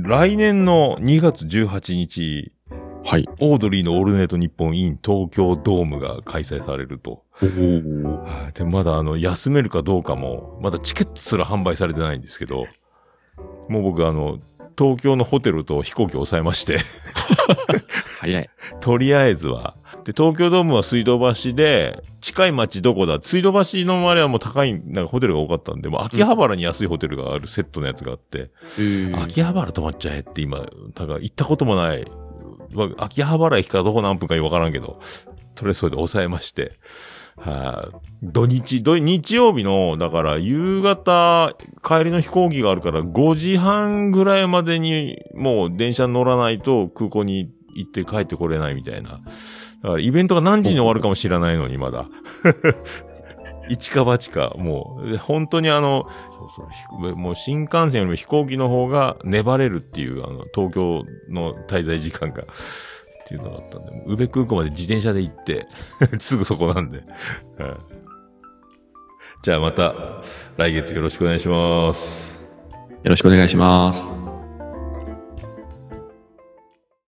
来年の2月18日、はい。オードリーのオールネット日本 in 東京ドームが開催されると。で、まだあの、休めるかどうかも、まだチケットすら販売されてないんですけど、もう僕あの、東京のホテルと飛行機を抑えまして、早い。とりあえずは。で、東京ドームは水道橋で、近い街どこだ？水道橋の周りはもう高い、なんかホテルが多かったんで、もう秋葉原に安いホテルがあるセットのやつがあって、秋葉原泊まっちゃえって今、なんか行ったこともない、まあ秋葉原駅からどこ何分かわからんけど、とりあえずそれで抑えまして、はい、土日、土日曜日の、だから夕方、帰りの飛行機があるから5時半ぐらいまでにもう電車に乗らないと空港に行って帰ってこれないみたいな。だからイベントが何時に終わるかも知らないのにまだ。一か八か、もう、本当にあの、そうそうもう新幹線よりも飛行機の方が粘れるっていう、あの、東京の滞在時間が、っていうのがあったんで、宇部空港まで自転車で行って、すぐそこなんで。じゃあまた、来月よろしくお願いします。よろしくお願いします。